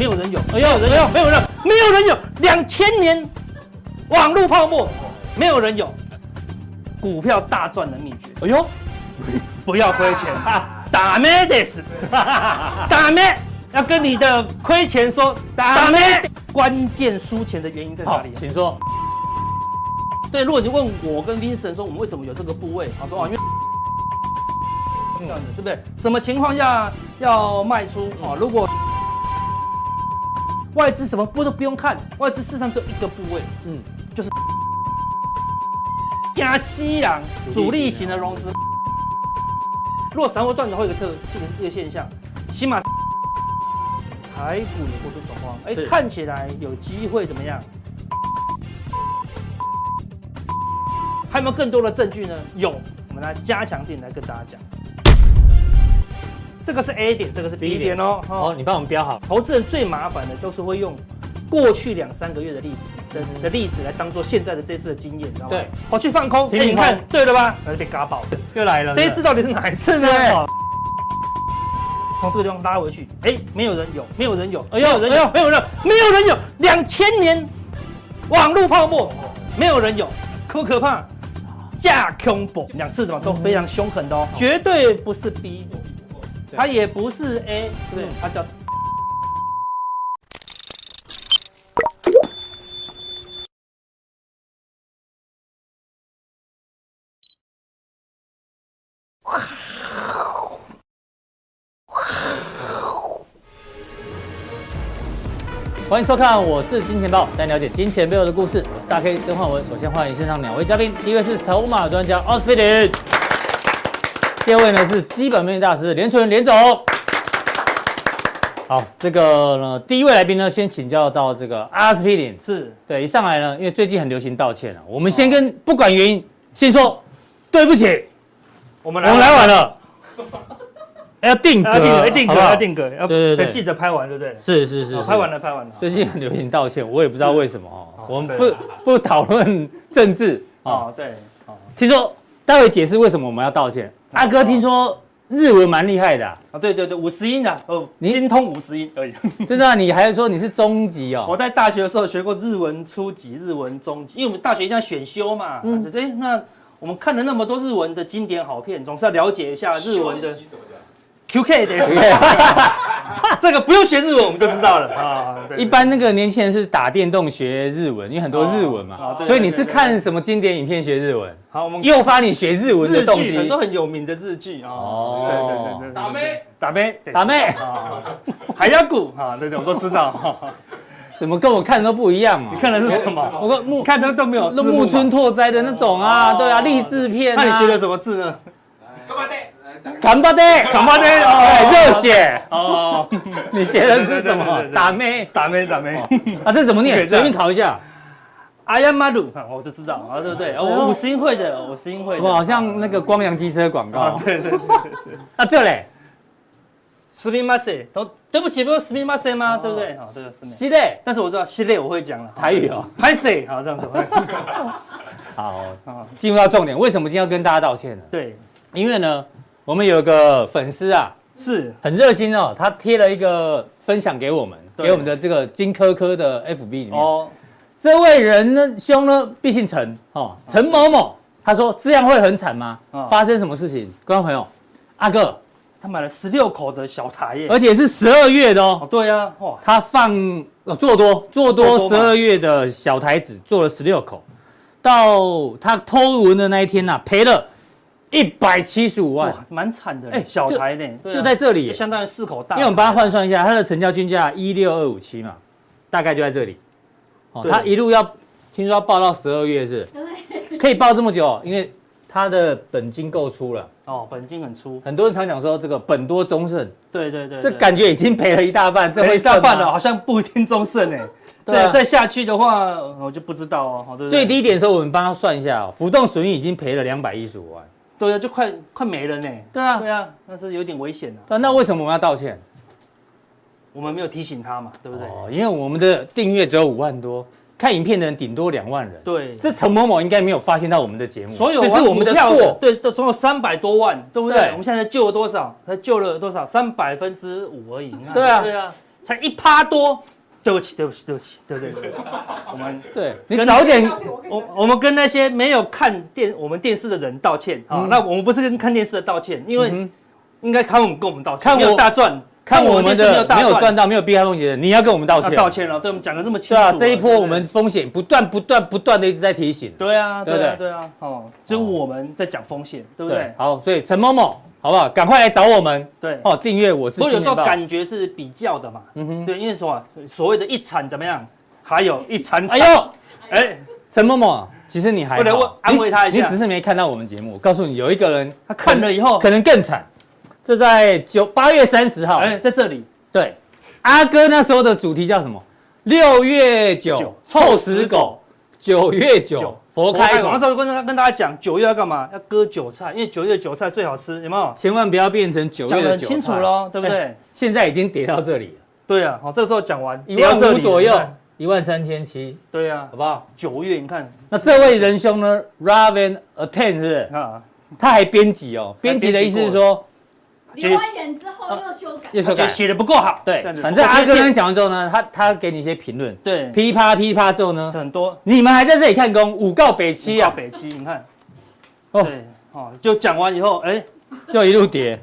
没有人有，没有人有，没有人，没有人有两千年网络泡沫，没有人有股票大赚的秘诀。哎呦，不要亏钱 啊！打咩的是，打咩要跟你的亏钱说打咩。关键输钱的原因在哪里？请说。对，如果你问我跟 Vincent 说我们为什么有这个部位，他说啊，因为。这样子对不对？什么情况下要卖出啊？如果外资什么不都不用看，外资市场只有一个部位，嗯，就是加西洋主力型的融资。如果散户断头会有一个特一个现象，起码台股也过度恐慌，哎，看起来有机会怎么样？还有没有更多的证据呢？有，我们来加强点来跟大家讲。这个是 A 点，这个是 B 点哦。哦，你帮我们标好。投资人最麻烦的都是会用过去两三个月的例子的的例子来当做现在的这次的经验，你知道吗？对，跑去放空，给你看，对了吧？那就被嘎爆，又来了。这一次到底是哪一次呢？从这个地方拉回去，哎，没有人有，没有人有，没有人有，没有人，没有人有两千年网络泡沫，没有人有，可不可怕？架空波两次怎么都非常凶狠的哦，绝对不是 B。它也不是 A，对，它叫。欢迎收看，我是金钱豹，带你了解金钱背后的故事。我是大 K 曾焕文。首先欢迎现场两位嘉宾，第一位是筹码专家奥斯匹林。第二位呢是基本面大师连纯连总。好，这个呢，第一位来宾呢，先请教到这个阿司匹林，是。对，一上来呢，因为最近很流行道歉啊，我们先跟不管原因，先说对不起，我们来我们来晚 了，要定格，要定格，要定格，要对对对，记者拍完对不对？是是是，拍完了拍完了。最近很流行道歉，我也不知道为什么哦，我们不不讨论政治啊，对，听说待会解释为什么我们要道歉。阿哥听说日文蛮厉害的啊，对对对，五十音的哦，你精通五十音而已。真的？你还是说你是中级哦？我在大学的时候学过日文初级、日文中级，因为我们大学一定要选修嘛。嗯，对，那我们看了那么多日文的经典好片，总是要了解一下日文的。QK 的，这个不用学日文我们就知道了啊。一般那个年轻人是打电动学日文，因为很多日文嘛，所以你是看什么经典影片学日文？好，我们诱发你学日文的动机。很多很有名的日剧啊。哦，对对对对。打咩？打咩？打咩？海鸭谷啊，对对，我都知道。怎么跟我看的都不一样啊？你看的是什么？我看木看的都没有。那木村拓哉的那种啊，对啊，励志片。那你学的什么字呢？扛把的，扛把的，哦，热血哦！你写的是什么？打咩？打咩？打咩？啊，这怎么念？随便考一下。阿亚马鲁，我就知道啊，对不对？我五十音会的，五十音会。我好像那个光阳机车广告。对对对。啊，这嘞？すみません，都对不起，不是すみません吗？对不对？好，这个是。系列，但是我知道系列我会讲了。台语哦。拍谢，好这样子。好，进入到重点，为什么今天要跟大家道歉呢？对，因为呢。 我们有个粉丝啊，是很热心哦，他贴了一个分享给我们，给我们的这个金科科的 FB 里面。哦，这位人呢兄呢，必姓陈哦，陈某某，他说这样会很惨吗？发生什么事情？观众朋友，阿哥，他买了十六口的小台耶，而且是十二月的哦。对呀，哇，他放做多做多十二月的小台子，做了十六口，到他 Po 文的那一天呐，赔了。一百七十五万，蛮惨的。哎，小台呢，就在这里，相当于四口大。因为我们帮他换算一下，它的成交均价一六二五七嘛，大概就在这里。哦，他一路要听说要报到十二月是，可以报这么久，因为他的本金够粗了。哦，本金很粗。很多人常讲说这个本多终胜。对对对。这感觉已经赔了一大半，这回大半了，好像不一定终胜哎。再再下去的话，我就不知道哦。最低点的时候，我们帮他算一下，浮动损益已经赔了两百一十五万。对啊，就快快没了呢。对啊，对啊，那是有点危险的。对，那为什么我们要道歉？我们没有提醒他嘛，对不对？哦，因为我们的订阅只有五万多，看影片的人顶多两万人。对，这陈某某应该没有发现到我们的节目，所有这是我们的错。对，都总有三百多万，对不对？我们现在救了多少？才救了多少？三百分之五而已。对啊，对啊。才一趴多。对不起，对不起，对不起，对对对，我们对你早点，我我们跟那些没有看电我们电视的人道歉啊。那我们不是跟看电视的道歉，因为应该看我们跟我们道歉。看我大赚，看我们的没有赚到，没有避开风险的，你要跟我们道歉。道歉了，对我们讲的这么清楚。对啊，这一波我们风险不断不断不断的一直在提醒。对啊，对啊，对啊，哦，就是我们在讲风险，对不对？好，所以陈某某。好不好？赶快来找我们。对哦，订阅我是。我有时候感觉是比较的嘛。嗯哼。对，因为说所谓的一产怎么样，还有一产产。哎呦，哎，陈默默，其实你还。为了安慰他一下。你只是没看到我们节目。我告诉你，有一个人他看了以后，可能更惨。这在九八月三十号。哎，在这里。对，阿哥那时候的主题叫什么？六月九臭死狗，九月九。佛开，那时候跟跟大家讲，九月要干嘛？要割韭菜，因为九月韭菜最好吃，有没有？千万不要变成九月的韭菜。讲很清楚喽，对不对？现在已经跌到这里了。对啊，好，这个时候讲完，一万五左右，一万三千七。对啊，好不好？九月你看，那这位仁兄呢？Raven Attend 是不是？啊，他还编辑哦，编辑的意思是说。留完言之后又修改，又修改，写的不够好。对，反正阿哥刚讲完之后呢，他他给你一些评论。对，噼啪噼啪之后呢，很多。你们还在这里看工，五告北七啊，北七，你看。哦，哦，就讲完以后，哎，就一路跌，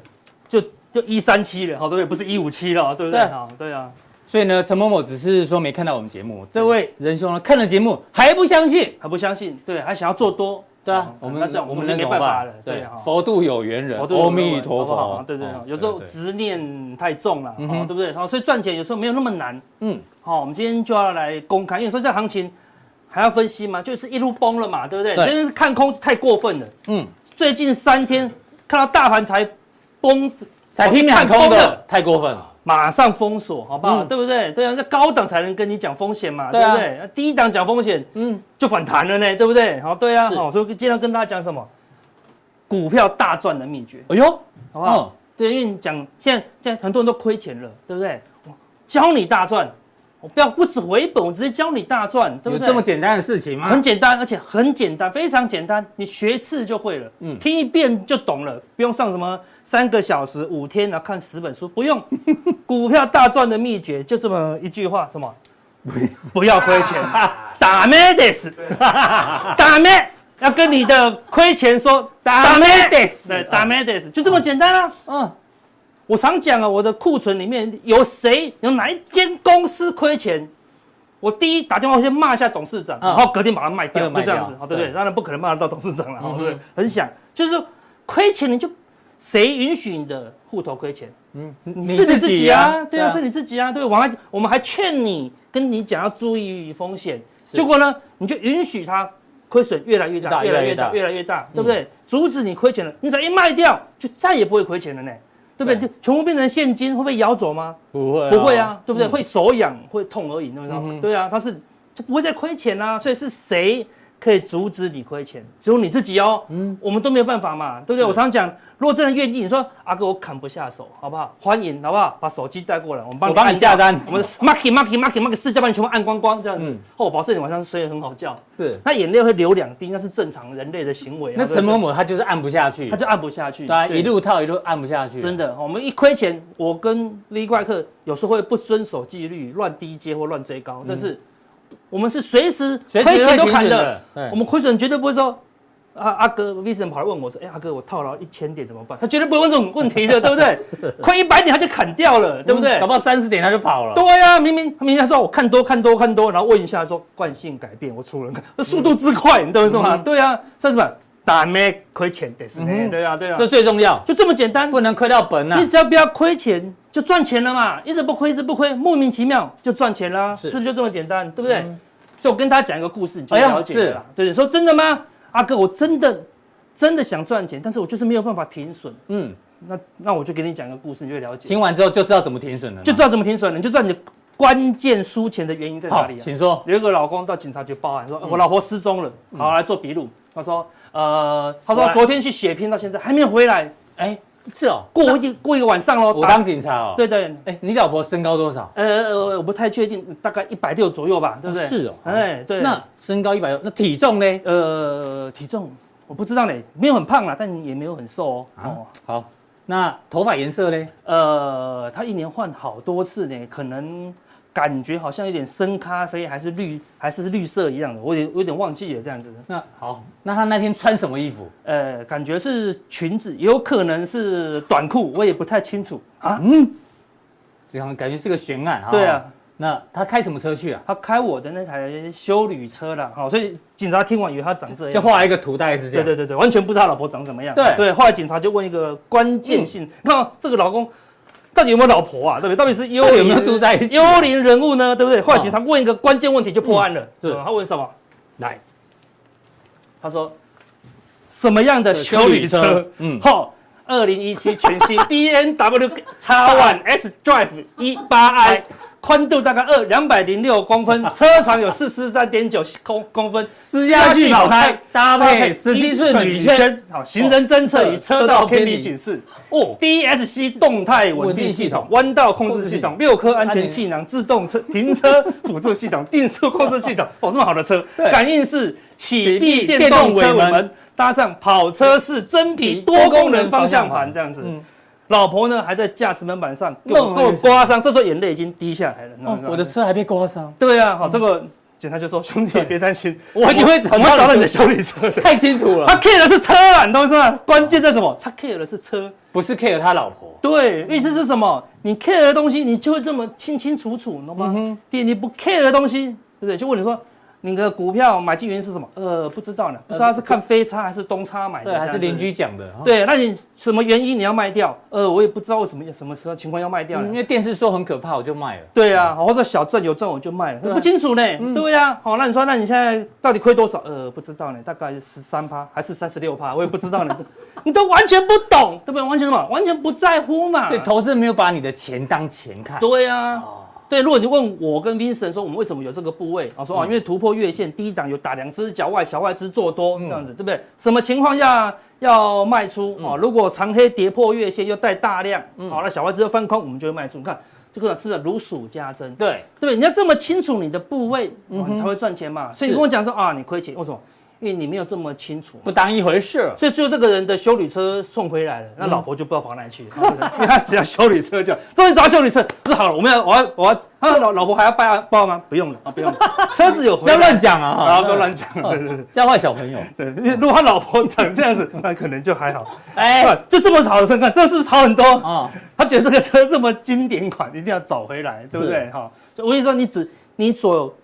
就就一三七了，好，对不对？不是一五七了，对不对？好，对啊。所以呢，陈某某只是说没看到我们节目，这位仁兄呢看了节目还不相信，还不相信，对，还想要做多。对啊，我们我们没办法了。对，佛度有缘人，阿弥陀佛。对对，有时候执念太重了，对不对？好，所以赚钱有时候没有那么难。嗯，好，我们今天就要来公开，因为说这行情还要分析嘛，就是一路崩了嘛，对不对？现在是看空太过分了。嗯，最近三天看到大盘才崩，才拼命看空的，太过分了。马上封锁，好不好？对不对？对啊，那高档才能跟你讲风险嘛，对不对？低档讲风险，嗯，就反弹了呢，对不对？好，对啊，好，所以今天要跟大家讲什么？股票大赚的秘诀。哎呦，好不好？对，因为你讲现在现在很多人都亏钱了，对不对？教你大赚。我不要不止回本，我直接教你大赚，对不对？有这么简单的事情吗？很简单，而且很简单，非常简单，你学一次就会了，嗯，听一遍就懂了，不用上什么三个小时五天然后看十本书，不用。股票大赚的秘诀就这么一句话，什么？不要亏钱，ダメです，ダメ，要跟你的亏钱说ダメです，对，ダメです，就这么简单啊，嗯。 我常讲啊，我的库存里面有谁有哪一间公司亏钱，我第一打电话先骂一下董事长，然后隔天把它卖掉，就这样子，好对不对？当然不可能骂得到董事长了，对不对？很想就是说亏钱你就谁允许你的户头亏钱？嗯，你是你自己啊，对啊，是你自己啊，对，我还我们还劝你跟你讲要注意风险，结果呢，你就允许他亏损越来越大，越来越大，越来越大，对不对？阻止你亏钱了，你只要一卖掉，就再也不会亏钱了呢。对不对？就全部变成现金，会不会咬走吗？不会，不会啊，对不对？会手痒，会痛而已，对不对？对啊，他是就不会再亏钱啦。所以是谁可以阻止你亏钱？只有你自己哦。嗯，我们都没有办法嘛，对不对？我常讲。如果真的愿意，你说阿哥我砍不下手，好不好？欢迎，好不好？把手机带过来，我们帮你，帮你下单。我们 market market market market 四家帮你全部按光光，这样子。后我保证你晚上睡得很好觉。是，那眼泪会流两滴，那是正常人类的行为。那陈某某他就是按不下去，他就按不下去，对，一路套一路按不下去。真的，我们一亏钱，我跟 V 怪客有时候会不遵守纪律，乱低接或乱追高，但是我们是随时亏钱都砍的，我们亏损绝对不会说。阿阿哥 Vincent 跑来问我说：“哎，阿哥，我套牢一千点怎么办？”他绝对不会问这种问题的，对不对？是，亏一百点他就砍掉了，对不对？搞不好三十点他就跑了。对呀，明明他明明说我看多看多看多，然后问一下说惯性改变，我出人看，那速度之快，你懂我意思吗？对呀，三十万打没亏钱的是呢？对啊对啊，这最重要，就这么简单，不能亏到本啊！你只要不要亏钱，就赚钱了嘛，一直不亏一直不亏，莫名其妙就赚钱了，是不是就这么简单？对不对？所以我跟大家讲一个故事，你就了解了。对，说真的吗？阿哥，我真的。真的想赚钱，但是我就是没有办法停损。嗯，那那我就给你讲个故事，你就会了解。听完之后就知道怎么停损了，就知道怎么停损了，你就知道你的关键输钱的原因在哪里。请说。有一个老公到警察局报案，说我老婆失踪了，好来做笔录。他说，呃，他说昨天去血拼到现在还没有回来。哎，是哦，过一过一个晚上喽。我当警察哦。对对。哎，你老婆身高多少？呃，我不太确定，大概一百六左右吧，对不对？是哦。哎，对。那身高一百六，那体重呢？呃，体重。我不知道呢，没有很胖啦，但也没有很瘦哦。哦，好，那头发颜色呢？呃，他一年换好多次呢，可能感觉好像有点深咖啡，还是绿，还是是绿色一样的，我有有点忘记了这样子。那好，那他那天穿什么衣服？呃，感觉是裙子，有可能是短裤，我也不太清楚啊。嗯，这样感觉是个悬案啊。对啊。那他开什么车去啊？他开我的那台修旅车了，好，所以警察听完以为他长这样，就画一个图，大概是这样。对对对对，完全不知道他老婆长怎么样。对对，后来警察就问一个关键性，嗯、你看这个老公到底有没有老婆啊？对不对？到底是幽灵有没有住在一起？幽灵人物呢？对不对？后来警察问一个关键问题就破案了。是、嗯，他问什么？来，他说什么样的修理车？嗯，好，二零一七全新 B N W 叉 One S Drive 一八 I。宽度大概二两百零六公分，车长有四十三点九公公分，私家巨跑胎搭配十七寸铝圈，好，行人侦测与车道偏离警示哦，DSC 动态稳定系统，弯道控制系统，六颗安全气囊，自动车停车辅助系统，定速控制系统，哦，这么好的车，感应式启闭电动车尾门，搭上跑车式真皮多功能方向盘，这样子。老婆呢，还在驾驶门板上给我给我刮伤，这时候眼泪已经滴下来了。哦，我的车还被刮伤。对啊，好，这个警察就说：“兄弟，别担心，我一定会找到你的休旅车。”太清楚了，他 care 的是车啊，你懂吗？关键在什么？他 care 的是车，不是 care 他老婆。对，意思是什么？你 care 的东西，你就会这么清清楚楚，懂吗？第你不 care 的东西，对不对？就问你说。你的股票买进原因是什么？呃，不知道呢，不知道是看飞差还是东差买的，对，还是邻居讲的。对，那你什么原因你要卖掉？呃，我也不知道为什么，什么时候情况要卖掉。因为电视说很可怕，我就卖了。对啊，或者小赚有赚我就卖了，不清楚呢。对呀，好，那你说，那你现在到底亏多少？呃，不知道呢，大概十三趴还是三十六趴，我也不知道呢。你都完全不懂，对不对？完全什么？完全不在乎嘛。对，投资人没有把你的钱当钱看。对呀。对，如果你问我跟 Vincent 说，我们为什么有这个部位啊？说啊，因为突破月线，低档有打两只脚外小外资做多这样子，对不对？什么情况下要卖出啊？如果长黑跌破月线又带大量，好，那小外资又翻空，我们就会卖出。你看这个是如数家珍，对对，你要这么清楚你的部位，你才会赚钱嘛。所以你跟我讲说啊，你亏钱为什么？因为你没有这么清楚，不当一回事，所以最后这个人的修理车送回来了，那老婆就不知道跑哪里去。了，因为他只要修理车就，终于找到休旅车，不是好了，我们要，我要，我要，他老老婆还要报报吗？不用了啊，不用了，车子有不要乱讲啊，好，不要乱讲，对对对，教坏小朋友，对，因为如果他老婆长这样子，那可能就还好，哎，就这么好的车，看这是不是好很多？啊？他觉得这个车这么经典款，一定要找回来，对不对？哈，我跟你说，你只你所有。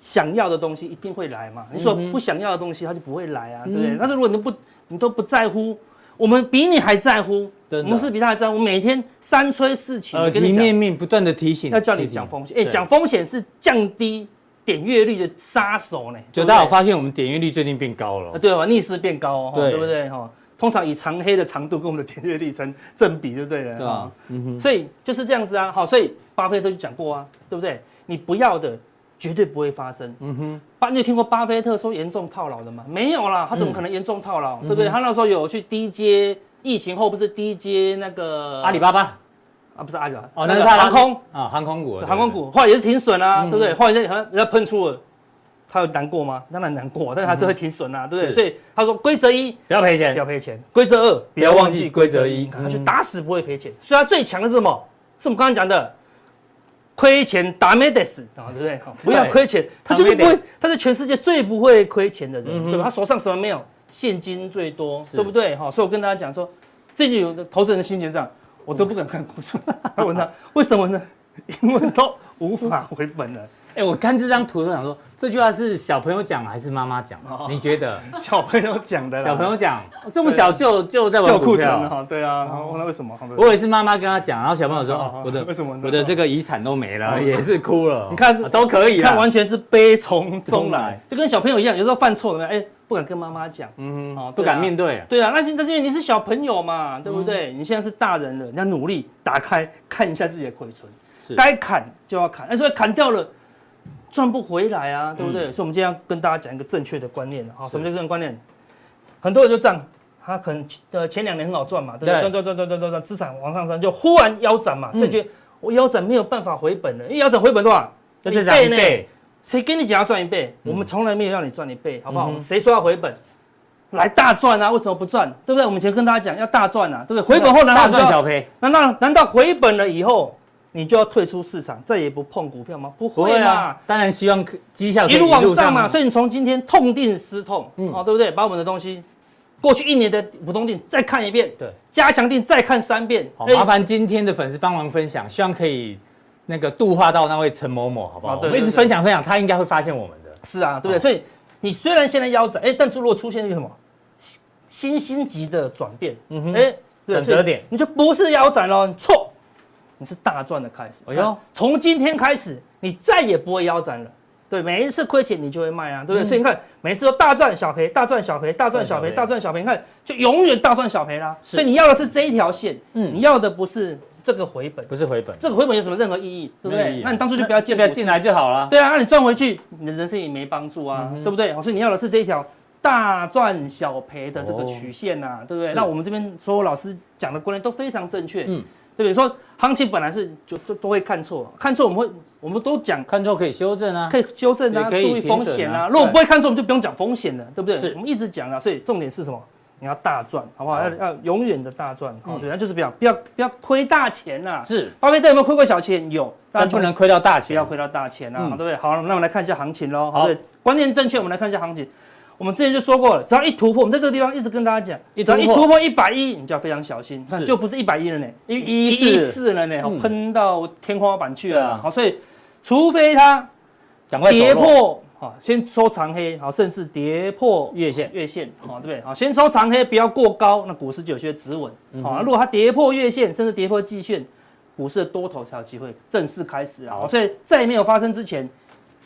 想要的东西一定会来嘛？你说不想要的东西，它就不会来啊，对不对？但是如果你不，你都不在乎，我们比你还在乎，我们是比他还在乎。每天三催四请，耳提面命，不断的提醒，要叫你讲风险。哎，讲风险是降低点阅率的杀手呢。就大家有发现，我们点阅率最近变高了，对吧？逆势变高，对不对？哈，通常以长黑的长度跟我们的点阅率成正比，就对了。对啊，嗯哼。所以就是这样子啊，好，所以巴菲特就讲过啊，对不对？你不要的。绝对不会发生。嗯哼，巴，你有听过巴菲特说严重套牢的吗？没有啦，他怎么可能严重套牢？嗯、对不对？他那时候有去低接，疫情后不是低接那个阿里巴巴啊，不是阿里巴巴哦，那是他航空啊，航空股，航空股后来也是停损啊，嗯、对不对？后来人家人家喷出了，他有难过吗？当然难过，但是还是会停损啊，对不对？所以他说规则一不要赔钱，不要赔钱。规则二不要忘记规则一，他就打死不会赔钱。所以他最强的是什么？是我们刚刚讲的。亏钱打没得死啊，对不对？不要亏钱，他就是不会，他是全世界最不会亏钱的人，对吧？他手上什么没有？现金最多，对不对？哈，所以我跟大家讲说，最近有的投资人的心情这样，我都不敢看股市。他问他为什么呢？因为都无法回本了。哎，我看这张图都想说，这句话是小朋友讲还是妈妈讲？你觉得？小朋友讲的。小朋友讲，这么小就就在玩股票哈？对啊，那为什么？我也是妈妈跟他讲，然后小朋友说，我的为什么我的这个遗产都没了，也是哭了。你看都可以，看完全是悲从中来，就跟小朋友一样，有时候犯错了，哎，不敢跟妈妈讲，嗯哦，不敢面对。对啊，那现在因为你是小朋友嘛，对不对？你现在是大人了，你要努力打开看一下自己的库存，该砍就要砍，哎，所以砍掉了。赚不回来啊，对不对？嗯、所以，我们今天要跟大家讲一个正确的观念啊。什么叫正确观念？很多人就这样，他可能呃前两年很好赚嘛，对不对？赚赚赚赚赚赚赚，资产往上升，就忽然腰斩嘛，所以觉得我腰斩没有办法回本了，因为腰斩回本多少？一倍呢？谁跟你讲要赚一倍？我们从来没有让你赚一倍，好不好？谁说要回本？来大赚啊？为什么不赚？对不对？我们以前跟大家讲要大赚啊，对不对？回本后难道大赚小赔？难道难道回本了以后你就要退出市场，再也不碰股票吗？不会啊！当然希望绩效一路往上嘛。所以你从今天痛定思痛，嗯，好，对不对？把我们的东西过去一年的普通定再看一遍，对，加强定再看三遍。好，麻烦今天的粉丝帮忙分享，希望可以那个度化到那位陈某某，好不好？我们一直分享分享，他应该会发现我们的。是啊，对不对？所以。你虽然现在腰斩，哎，但是如果出现一个什么新星级的转变，嗯哼，哎，转折点，你就不是腰斩了，错，你是大赚的开始。哎呦，从今天开始，你再也不会腰斩了。对，每一次亏钱你就会卖啊，对不对？嗯、所以你看，每次都大赚小赔，大赚小赔，大赚小赔，大赚小赔，你看就永远大赚小赔啦。所以你要的是这一条线，嗯，你要的不是。这个回本不是回本，这个回本有什么任何意义，对不对？那你当初就不要进，不要进来就好了。对啊，那你赚回去，你的人生也没帮助啊，对不对？所以你要的是这一条大赚小赔的这个曲线呐，对不对？那我们这边所有老师讲的观念都非常正确，嗯，对不对？说行情本来是就都都会看错，看错我们会我们都讲看错可以修正啊，可以修正啊，注意风险啊。如果不会看错，我们就不用讲风险了，对不对？是，我们一直讲啊，所以重点是什么？你要大赚，好不好？要要永远的大赚，好，对，那就是不要不要不要亏大钱呐。是，巴菲特有没有亏过小钱？有，但不能亏到大钱，不要亏到大钱啊，对不对？好，那我们来看一下行情喽。好，对，观念正确，我们来看一下行情。我们之前就说过了，只要一突破，我们在这个地方一直跟大家讲，只要一突破一百一，你就要非常小心，就不是一百一了呢，一一四了呢，喷到天花板去了。好，所以除非它跌破。好，先收长黑，好，甚至跌破月线，月线，好，对不对？好，先收长黑，不要过高，那股市就有些止稳。好，如果它跌破月线，甚至跌破季线，股市的多头才有机会正式开始啊。好，所以在没有发生之前，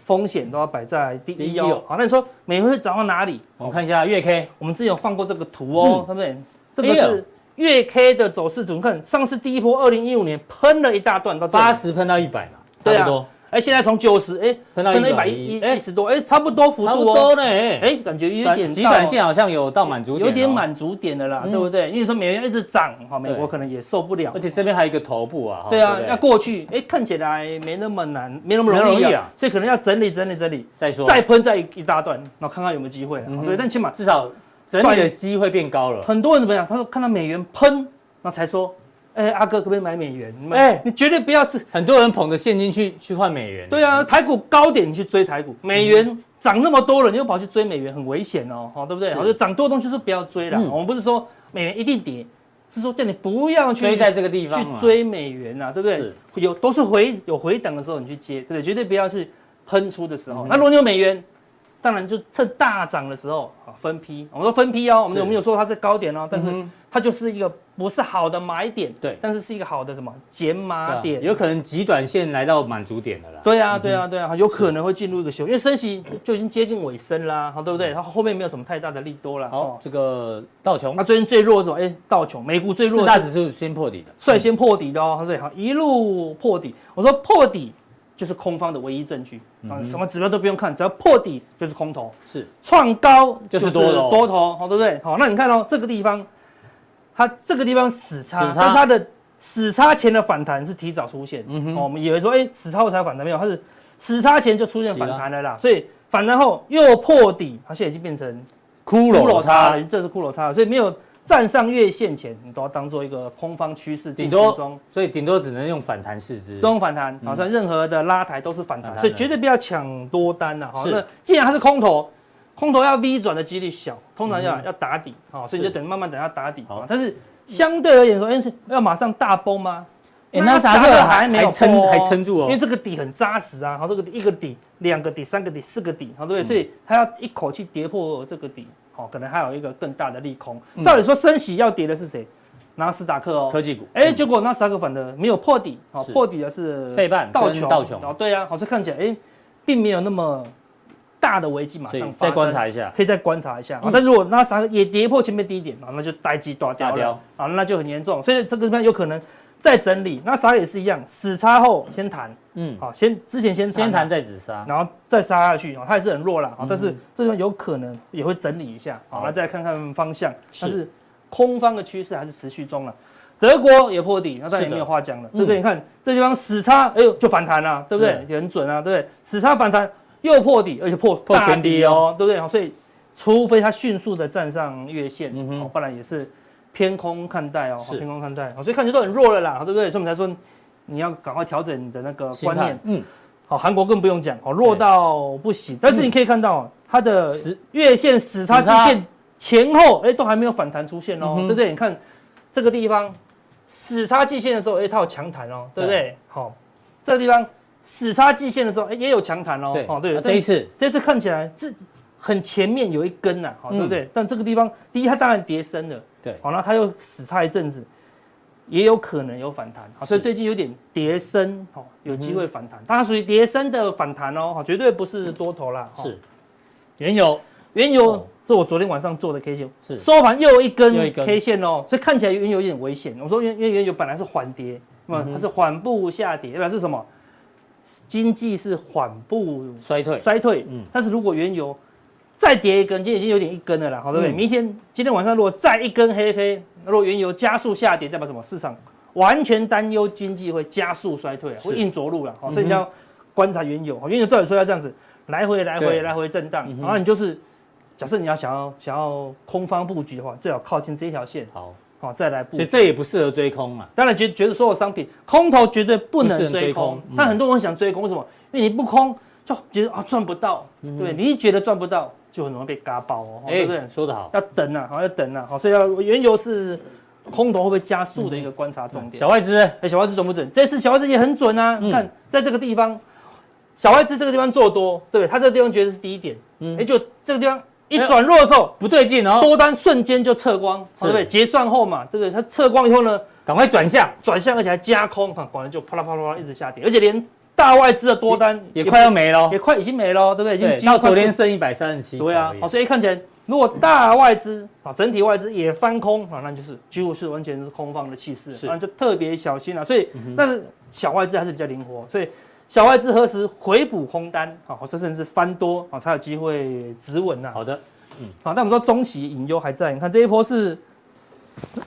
风险都要摆在第一哦。好，那你说美元会涨到哪里？我们看一下月 K，我们之前有放过这个图哦，对不对？这个是月 K 的走势图，你看上次第一波二零一五年喷了一大段到八十喷到一百嘛，差不多。哎，现在从九十哎，喷到一百一一十多，哎，差不多幅度哦，差不多呢，哎，感觉有点，极短线好像有到满足点，有点满足点的啦，对不对？因为说美元一直涨，哈，美国可能也受不了，而且这边还有一个头部啊，对啊，要过去，哎，看起来没那么难，没那么容易啊，所以可能要整理整理整理再说，再喷再一大段，然后看看有没有机会，对，但起码至少整理的机会变高了。很多人怎么样？他说看到美元喷，那才说。哎，阿哥可不可以买美元？哎，你绝对不要是很多人捧着现金去去换美元。对啊，台股高点你去追台股，美元涨那么多了，你又跑去追美元，很危险哦，好对不对？好，就涨多东西是不要追了。我们不是说美元一定跌，是说叫你不要去追在这个地方去追美元啊，对不对？有都是回有回档的时候你去接，对不对？绝对不要去喷出的时候。那如果你有美元，当然就趁大涨的时候啊分批。我们说分批哦，我们有没有说它是高点哦？但是它就是一个。不是好的买点，对，但是是一个好的什么减码点，有可能极短线来到满足点的啦。对啊，对啊，对啊，有可能会进入一个修，因为升息就已经接近尾声啦，好，对不对？它后面没有什么太大的利多了。好，这个道琼，那最近最弱是什么？哎，道琼，美股最弱，四大指数先破底的，率先破底的哦，对，好，一路破底。我说破底就是空方的唯一证据啊，什么指标都不用看，只要破底就是空头，是创高就是多头，多头，好，对不对？好，那你看哦，这个地方。它这个地方死叉，死叉但是它的死叉前的反弹是提早出现。嗯我们以为说，哎，死叉后才反弹没有？它是死叉前就出现反弹了啦。所以反弹后又破底，它现在已经变成骷髅叉了，这是骷髅叉了。所以没有站上月线前，你都要当做一个空方趋势进行中。所以顶多只能用反弹试之，都用反弹。好像任何的拉抬都是反弹，所以绝对不要抢多单呐。好，那既然它是空头。空头要 V 转的几率小，通常要要打底，好，所以你就等慢慢等它打底。好，但是相对而言说，哎，是要马上大崩吗？哎，那啥个还没有撑，还撑住哦，因为这个底很扎实啊。好，这个一个底、两个底、三个底、四个底，好，对不对？所以它要一口气跌破这个底，好，可能还有一个更大的利空。照理说，升息要跌的是谁？纳斯达克哦，科技股。哎，结果纳斯达克反的没有破底，好，破底的是费半道琼，道琼。哦，对啊，好，像看起来哎，并没有那么。大的危机马上再观察一下，可以再观察一下啊。但如果那啥也跌破前面低点啊，那就呆鸡大掉了啊，那就很严重。所以这个地方有可能再整理。那啥也是一样，死叉后先弹，嗯，好，先之前先先弹再止杀，然后再杀下去啊，它也是很弱了啊。但是这边有可能也会整理一下，好，那再看看方向。但是空方的趋势还是持续中了。德国也破底，那当然也没有话讲了，对不对？你看这地方死叉，哎呦就反弹了，对不对？也很准啊，对不对？死叉反弹。又破底，而且破破前低哦，对不对？所以除非它迅速的站上月线，嗯哼，不然也是偏空看待哦，偏空看待，所以看起来都很弱了啦，对不对？所以我们才说你要赶快调整你的那个观念，嗯，好，韩国更不用讲，哦，弱到不行，但是你可以看到它的月线死叉季线前后，哎，都还没有反弹出现哦，对不对？你看这个地方死叉季线的时候，哎，它有强弹哦，对不对？好，这个地方。死叉季线的时候，哎，也有强弹哦。对，哦，对，这一次，这次看起来是很前面有一根呐，好，对不对？但这个地方，第一，它当然跌深了，对，好，那它又死叉一阵子，也有可能有反弹，好，所以最近有点跌深，哦，有机会反弹，它属于跌深的反弹哦，好，绝对不是多头啦。是，原油，原油，是我昨天晚上做的 K 线，是。收盘又一根 K 线哦，所以看起来原油有点危险。我说原原原油本来是缓跌，那么它是缓步下跌，代表是什么？经济是缓步衰退，衰退。嗯，但是如果原油再跌一根，今天已经有点一根了啦，好对不对？明天今天晚上如果再一根黑黑如果原油加速下跌，代表什么？市场完全担忧经济会加速衰退，会硬着陆了。好，所以你要观察原油。原油照理说要这样子来回来回来回震荡，然后你就是假设你要想要想要空方布局的话，最好靠近这一条线。好。好，再来，所以这也不适合追空嘛。当然，觉觉得所有商品空头绝对不能追空。但很多人想追空，为什么？因为你不空就觉得啊赚不到，对，你一觉得赚不到，就很容易被嘎爆哦，对不对？说得好，要等啊，好要等啊，好，所以要原油是空头会不会加速的一个观察重点。小外资，哎，小外资准不准？这次小外资也很准啊。你看，在这个地方，小外资这个地方做多，对不对？他这个地方觉得是低点，哎，就这个地方。一转弱的时候不对劲哦，多单瞬间就撤光，对不对？结算后嘛，对不对？它撤光以后呢，赶快转向，转向而且还加空，哈果然就啪啦啪啦啪啦一直下跌，而且连大外资的多单也快要没了，也快已经没了，对不对？已经到昨天剩一百三十七。对啊，好，所以看起来如果大外资啊，整体外资也翻空啊，那就是几乎是完全是空方的气势，那就特别小心了。所以，但是小外资还是比较灵活，所以。小外资何时回补空单啊，或者甚至翻多啊，才有机会止稳呐。好的，嗯，好，那我们说中期隐忧还在。你看这一波是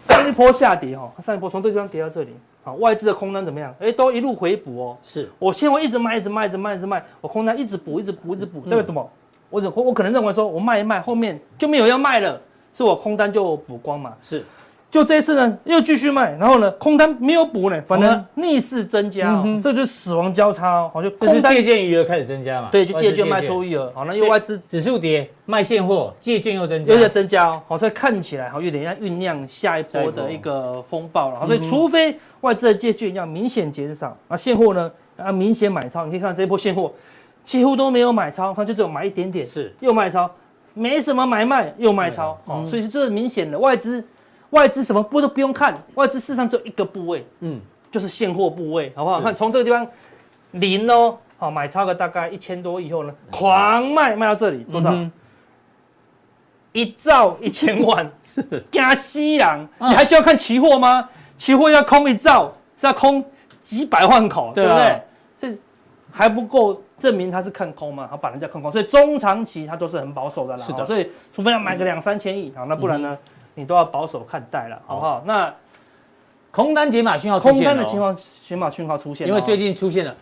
上一波下跌哈，上一波从这个地方跌到这里，好，外资的空单怎么样？哎，都一路回补哦。是，我现在一直卖，一直卖，一直卖，一直卖，我空单一直补，一直补，一直补，代表什么？我怎我可能认为说我卖一卖，后面就没有要卖了，是我空单就补光嘛？是。就这一次呢，又继续卖，然后呢，空单没有补呢，反而逆势增加，哦，这就是死亡交叉哦，好，就空单借券余额开始增加嘛，对，就借券卖出余额，好，那又外资指数跌，卖现货，借券又增加，又在增加哦，好，所以看起来好有点像酝酿下一波的一个风暴了，所以除非外资的借券要明显减少，那，现货呢啊明显买超，你可以看这一波现货几乎都没有买超，它就只有买一点点，是。又卖超，没什么买卖又卖超，哦，所以这是明显的外资。外资什么不都不用看，外资事实上只有一个部位，嗯，就是现货部位，好不好？是看从这个地方零哦，好买超个大概一千多以后呢，狂卖卖到这里多少？嗯、一兆一千万是加西洋，你还需要看期货吗？期货要空一兆，是要空几百万口，对不对？这还不够证明他是看空吗？他把人家看空，所以中长期他都是很保守的啦。是的，所以除非要买个两三千亿，啊，那不然呢？嗯你都要保守看待了，好。不好？那空单解码讯号，空单的情况解码讯号出现，因为最近出现了。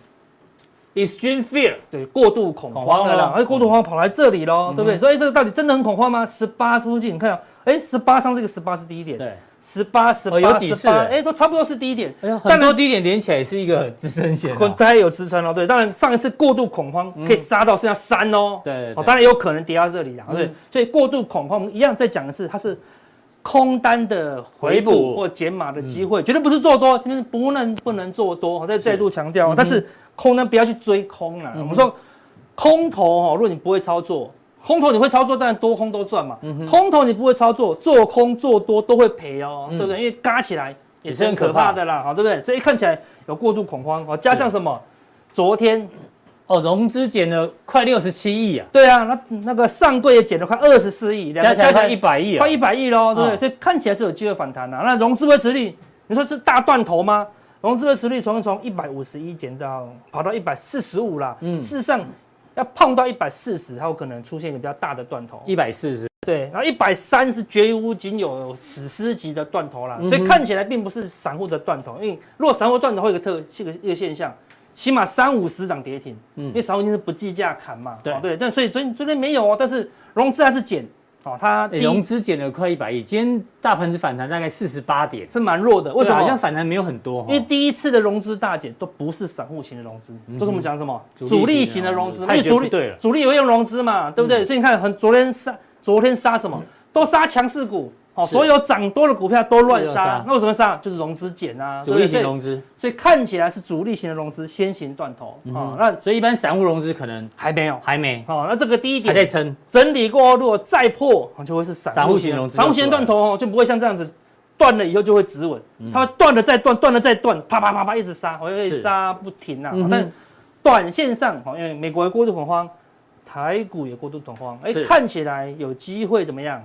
Extreme fear，对，过度恐慌了啦，而过度恐慌跑来这里喽，对不对？所以这个到底真的很恐慌吗？十八附近，你看，哎，十八上这个十八是低点，对，十八十八有几次，哎，都差不多是低点，哎呀，很多低点连起来是一个支撑线，大概有支撑哦，对，当然上一次过度恐慌可以杀到剩下三哦，对，哦，当然有可能跌到这里啊，对，所以过度恐慌一样再讲一次，它是。空单的回补或减码的机会，绝对不是做多，今天不能不能做多，我再再度强调。但是空单不要去追空了。我们说空头哈，如果你不会操作，空头你会操作，当然多空都赚嘛。空头你不会操作，做空做多都会赔哦，对不对？因为嘎起来也是很可怕的啦，好，对不对？所以看起来有过度恐慌哦，加上什么？昨天。哦，融资减了快六十七亿啊！对啊，那那个上柜也减了快二十四亿，加起来快一百亿，快一百亿喽，对不对？所以看起来是有机会反弹的。那融资维持率，你说是大断头吗？融资维持率从从一百五十一减到跑到一百四十五啦。嗯，事实上要碰到一百四十，它有可能出现一个比较大的断头。一百四十，对，然后一百三是绝无仅有史诗级的断头了。所以看起来并不是散户的断头，因为如果散户断头会有个特，是个一个现象。起码三五十涨跌停，嗯，因为散户一定是不计价砍嘛，对。对，但所以昨天昨天没有哦，但是融资还是减，哦，它融资减了快一百亿，今天大盘子反弹大概四十八点，是蛮弱的，为什么？好像反弹没有很多，因为第一次的融资大减都不是散户型的融资，都是我们讲什么？主力型的融资，因为主力主力也会用融资嘛，对不对？所以你看，很昨天杀昨天杀什么，都杀强势股。哦，所有涨多的股票都乱杀，那为什么杀？就是融资减啊，主力型融资，所以看起来是主力型的融资先行断头啊。那所以一般散户融资可能还没有，还没。好，那这个第一点还在撑，整理过后如果再破，就会是散户型融资，散户型断头哦，就不会像这样子断了以后就会止稳，它会断了再断，断了再断，啪啪啪啪一直杀，会杀不停啊。但短线上，因为美国过度恐慌，台股也过度恐慌，哎，看起来有机会怎么样？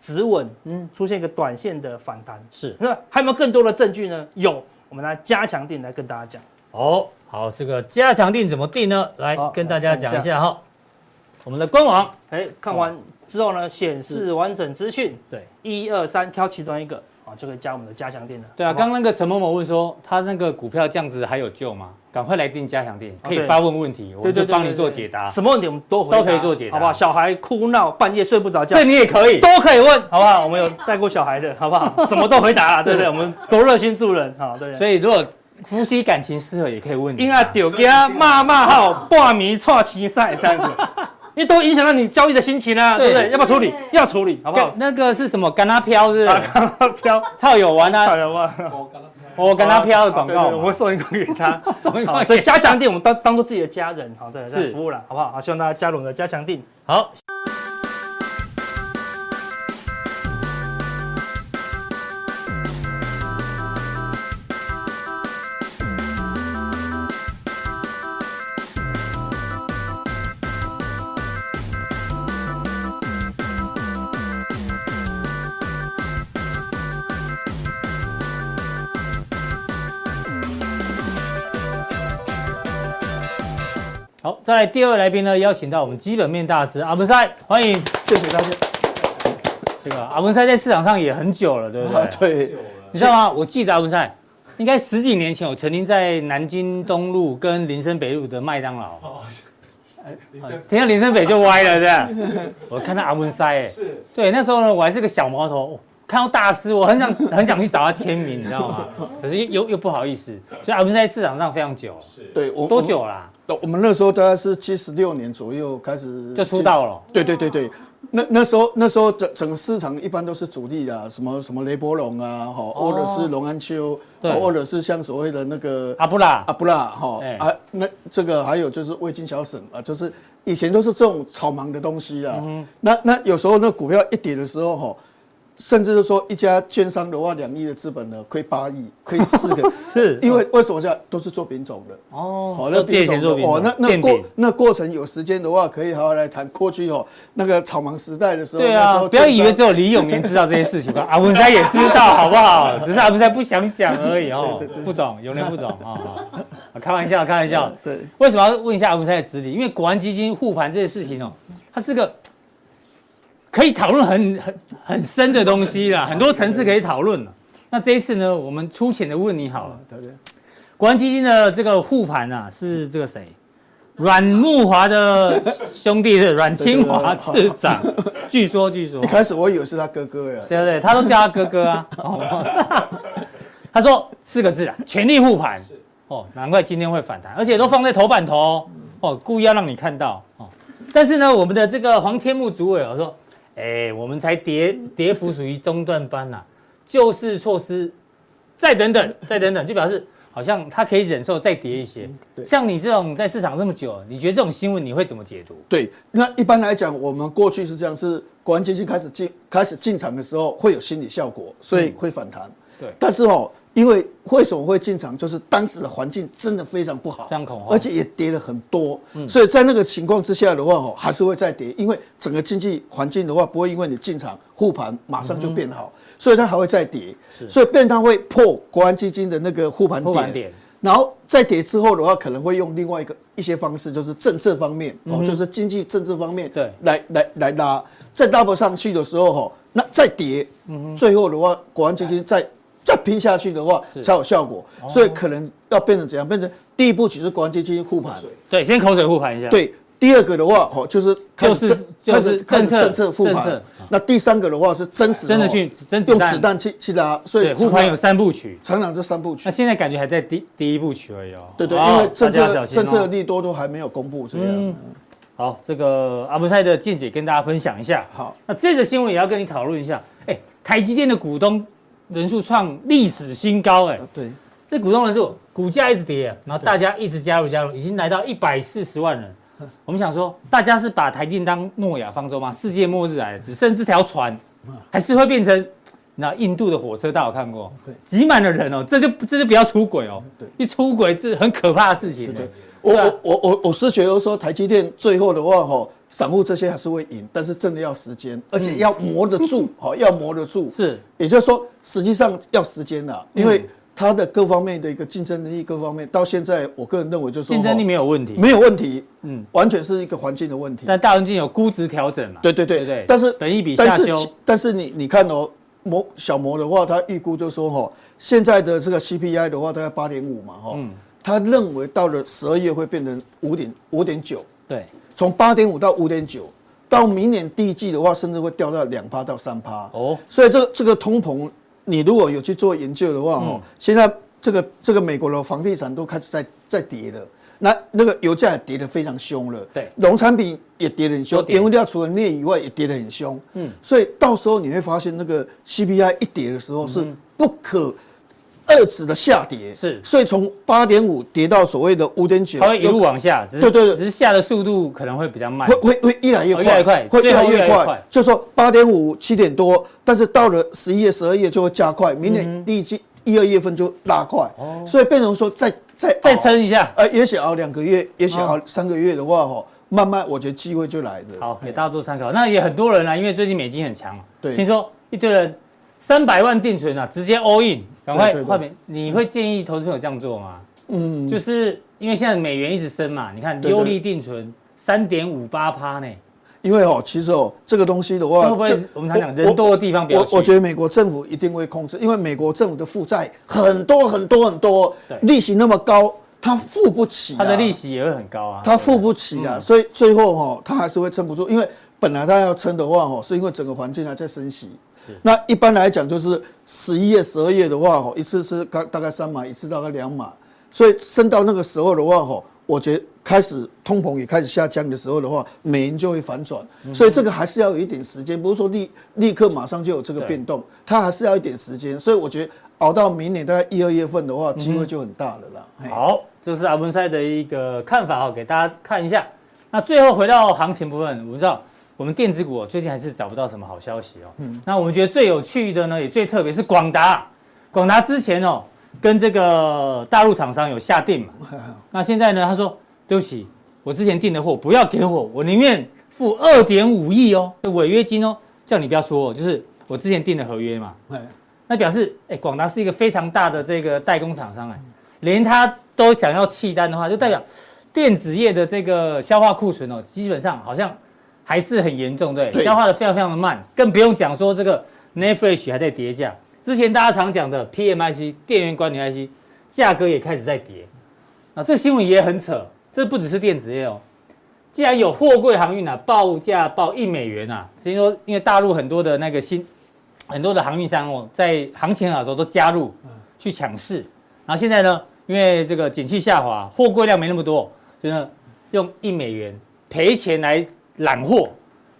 止稳，嗯，出现一个短线的反弹，是。那还有没有更多的证据呢？有，我们来加强定来跟大家讲。哦，好，这个加强定怎么定呢？来跟大家讲一下哈。我们的官网，哎，看完之后呢，显示完整资讯，对，一二三，挑其中一个。就可以加我们的加强店了。对啊，刚刚那个陈某某问说，他那个股票这样子还有救吗？赶快来订加强店，可以发问问题，我就帮你做解答。什么问题我们都都可以做解答，好不好？小孩哭闹半夜睡不着觉，这你也可以，都可以问，好不好？我们有带过小孩的，好不好？什么都回答，对不对？我们多热心助人，好对。所以如果夫妻感情适合，也可以问你。因为丢家骂骂号，半迷错棋赛这样子。因为都影响到你交易的心情啊，对不对？要不要处理？要处理，好不好？那个是什么？干他飘是？跟他飘，超有玩啊！超有玩。我跟他飘的广告，我会送一个给他，送一个。所以加强店，我们当当做自己的家人，好，对，是服务了，好不好？好，希望大家加入我们的加强店。好。再来第二位来宾呢，邀请到我们基本面大师阿文塞，欢迎，谢谢大家。这个阿文塞在市场上也很久了，对不对？啊、对。你知道吗？我记得阿文塞应该十几年前，我曾经在南京东路跟林森北路的麦当劳。哦。听到林森北就歪了，对不对？我看到阿文塞，哎，是。对，那时候呢，我还是个小毛头。看到大师，我很想 很想去找他签名，你知道吗？可是又又不好意思，所以阿文赛在市场上非常久，是对，我多久啦？我们那时候大概是七十六年左右开始就出道了。对对对对，那那时候那时候整整个市场一般都是主力啊，什么什么雷波龙啊，哈，或者是龙安丘，对，或者是像所谓的那个阿布拉阿布拉哈啊，那这个还有就是魏金小沈啊，就是以前都是这种草莽的东西啊。那那有时候那股票一跌的时候哈。甚至是说一家券商的话，两亿的资本呢，亏八亿，亏四个，是。因为为什么叫？都是做品种的。哦，好，那借钱做品种，哦，那那过那过程有时间的话，可以好好来谈。过去哦，那个草莽时代的时候，对啊，不要以为只有李永年知道这些事情吧，阿文山也知道，好不好？只是阿文山不想讲而已哦，副总，永年副总啊，开玩笑，开玩笑，对，为什么要问一下阿文山的资历？因为国安基金护盘这些事情哦，它是个。可以讨论很很很深的东西啦，很多层次可以讨论。那这一次呢，我们粗浅的问你好了，对不对？国安基金的这个护盘啊，是这个谁？阮慕华的兄弟是 阮清华次长。据说，据说。一开始我以为是他哥哥呀。对不对？他都叫他哥哥啊。他说四个字啊，全力护盘。哦，难怪今天会反弹，而且都放在头版头哦，故意要让你看到哦。但是呢，我们的这个黄天木主委我说。哎，我们才跌跌幅属于中段班呐、啊，救市措施再等等，再等等，就表示好像他可以忍受再跌一些。对，像你这种在市场这么久，你觉得这种新闻你会怎么解读？对，那一般来讲，我们过去是这样，是国安基金开始进开始进场的时候会有心理效果，所以会反弹。嗯、对，但是哦。因为为什么会进场？就是当时的环境真的非常不好，而且也跌了很多，所以在那个情况之下的话，哦，还是会再跌。因为整个经济环境的话，不会因为你进场护盘马上就变好，所以它还会再跌。所以变它会破国安基金的那个护盘点，然后再跌之后的话，可能会用另外一个一些方式，就是政策方面哦，就是经济政治方面，对，来来来拉，再拉不上去的时候，哈，那再跌，最后的话，国安基金再。再拼下去的话才有效果，所以可能要变成怎样？变成第一步其实国安基金护盘，对，先口水护盘一下。对，第二个的话，哦，就是就是就是政策政策护盘。那第三个的话是真实真的去用子弹去去拉，所以护盘有三部曲，成长这三部曲。那现在感觉还在第第一部曲而已哦。对对，因为政策政策利多都还没有公布这样。好，这个阿布赛的见解跟大家分享一下。好，那这个新闻也要跟你讨论一下。哎，台积电的股东。人数创历史新高，哎，对，这股东人数，股价一直跌，然后大家一直加入加入，已经来到一百四十万人。我们想说，大家是把台电当诺亚方舟吗？世界末日来了，只剩这条船，还是会变成那印度的火车？大家有看过？挤满了人哦，这就这就不要出轨哦。对，一出轨是很可怕的事情。对，我我我我我是觉得说，台积电最后的话，哈。散户这些还是会赢，但是真的要时间，而且要磨得住，好，要磨得住。是，也就是说，实际上要时间的，因为它的各方面的一个竞争力，各方面到现在，我个人认为就是竞争力没有问题，没有问题，嗯，完全是一个环境的问题。但大环境有估值调整嘛？对对对对。但是本一比下修，但是你你看哦，摩小摩的话，他预估就说哈，现在的这个 CPI 的话大概八点五嘛，哈，他认为到了十二月会变成五点五点九，对。从八点五到五点九，到明年第一季的话，甚至会掉到两趴到三趴。哦，所以这个这个通膨，你如果有去做研究的话，哦，现在这个这个美国的房地产都开始在在跌了，那那个油价也跌得非常凶了。对，农产品也跌得很凶，原物料除了镍以外也跌得很凶。嗯，所以到时候你会发现，那个 CPI 一跌的时候是不可。二指的下跌是，所以从八点五跌到所谓的五点九，它会一路往下，对对对，只是下的速度可能会比较慢，会会会越来越快，越来越快，会越来越快。就说八点五七点多，但是到了十一月、十二月就会加快，明年第一季一二月份就拉快，所以变成说再再再撑一下，呃，也许熬两个月，也许熬三个月的话，哈，慢慢我觉得机会就来了。好，给大家做参考。那也很多人啊，因为最近美金很强，对，听说一堆人三百万定存啊，直接 all in。赶快画面，你会建议投资朋友这样做吗？嗯，就是因为现在美元一直升嘛，你看优利定存三点五八趴呢。因为哦，其实哦，这个东西的话，会不会我们常讲人多的地方比较？我我觉得美国政府一定会控制，因为美国政府的负债很多很多很多，利息那么高，他付不起，他的利息也会很高啊，他付不起啊，所以最后哈，他还是会撑不住，因为本来他要撑的话哈，是因为整个环境还在升息。那一般来讲，就是十一月、十二月的话，吼，一次是大大概三码，一次大概两码，所以升到那个时候的话，吼，我觉得开始通膨也开始下降的时候的话，美元就会反转，所以这个还是要有一点时间，不是说立立刻马上就有这个变动，它还是要一点时间，所以我觉得熬到明年大概一二月份的话，机会就很大了啦。好，这是阿文赛的一个看法哦，给大家看一下。那最后回到行情部分，我们知道。我们电子股最近还是找不到什么好消息哦。嗯，那我们觉得最有趣的呢，也最特别是广达。广达之前哦，跟这个大陆厂商有下定嘛。那现在呢，他说对不起，我之前订的货不要给我，我宁愿付二点五亿哦，违约金哦，叫你不要说，就是我之前订的合约嘛。那表示哎，广达是一个非常大的这个代工厂商哎，连他都想要弃单的话，就代表电子业的这个消化库存哦，基本上好像。还是很严重，对，对消化的非常非常的慢，更不用讲说这个 NAND Flash 还在跌价。之前大家常讲的 PMIC 电源管理 IC 价格也开始在跌。那这个新闻也很扯，这不只是电子业哦。既然有货柜航运啊，报价报一美元啊，所以说因为大陆很多的那个新很多的航运商哦，在行情好的时候都加入去抢市。然后现在呢，因为这个景气下滑，货柜量没那么多，就呢用一美元赔钱来。揽货，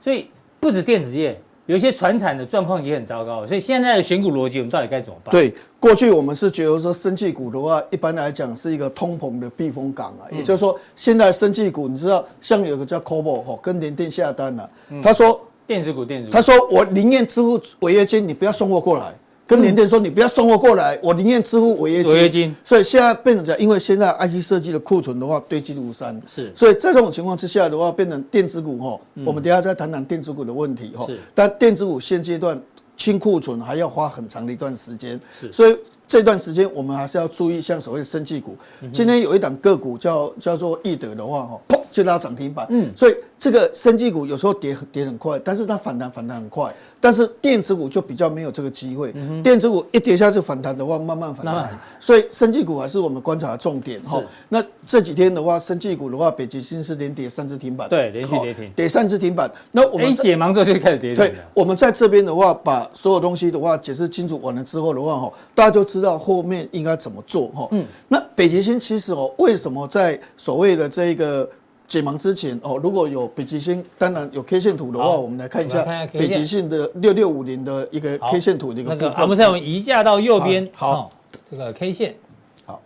所以不止电子业，有一些传产的状况也很糟糕。所以现在的选股逻辑，我们到底该怎么办？对，过去我们是觉得说，生技股的话，一般来讲是一个通膨的避风港啊。嗯、也就是说，现在生技股，你知道，像有个叫 COBO 哈，跟联电下单了、啊，嗯、他说电子股，电子股，他说我宁愿支付违约金，你不要送货过来。跟联电说，你不要送货过来，我宁愿支付违约金。违约金。所以现在变成这样，因为现在 IC 设计的库存的话堆积如山。是。所以在这种情况之下的话，变成电子股哈，我们等下再谈谈电子股的问题哈。是。但电子股现阶段清库存还要花很长的一段时间。是。所以这段时间我们还是要注意，像所谓的生技股。今天有一档个股叫叫做易德的话哈，砰就拉涨停板。嗯，所以这个生技股有时候跌跌很快，但是它反弹反弹很快。但是电子股就比较没有这个机会。嗯、电子股一跌下去反弹的话，慢慢反弹。所以生技股还是我们观察的重点。哈，那这几天的话，生技股的话，北极星是连跌三只停板。对，连续跌停，跌三只停板。那我们解盲之后就开始跌停。对，我们在这边的话，把所有东西的话解释清楚完了之后的话，哈，大家就知道后面应该怎么做。哈，嗯，那北极星其实哦，为什么在所谓的这个解盲之前哦，如果有北极星，当然有 K 线图的话，我们来看一下北极星的六六五零的一个 K 线图的一个部分。那个，我们再移架到右边。好，这个 K 线。好，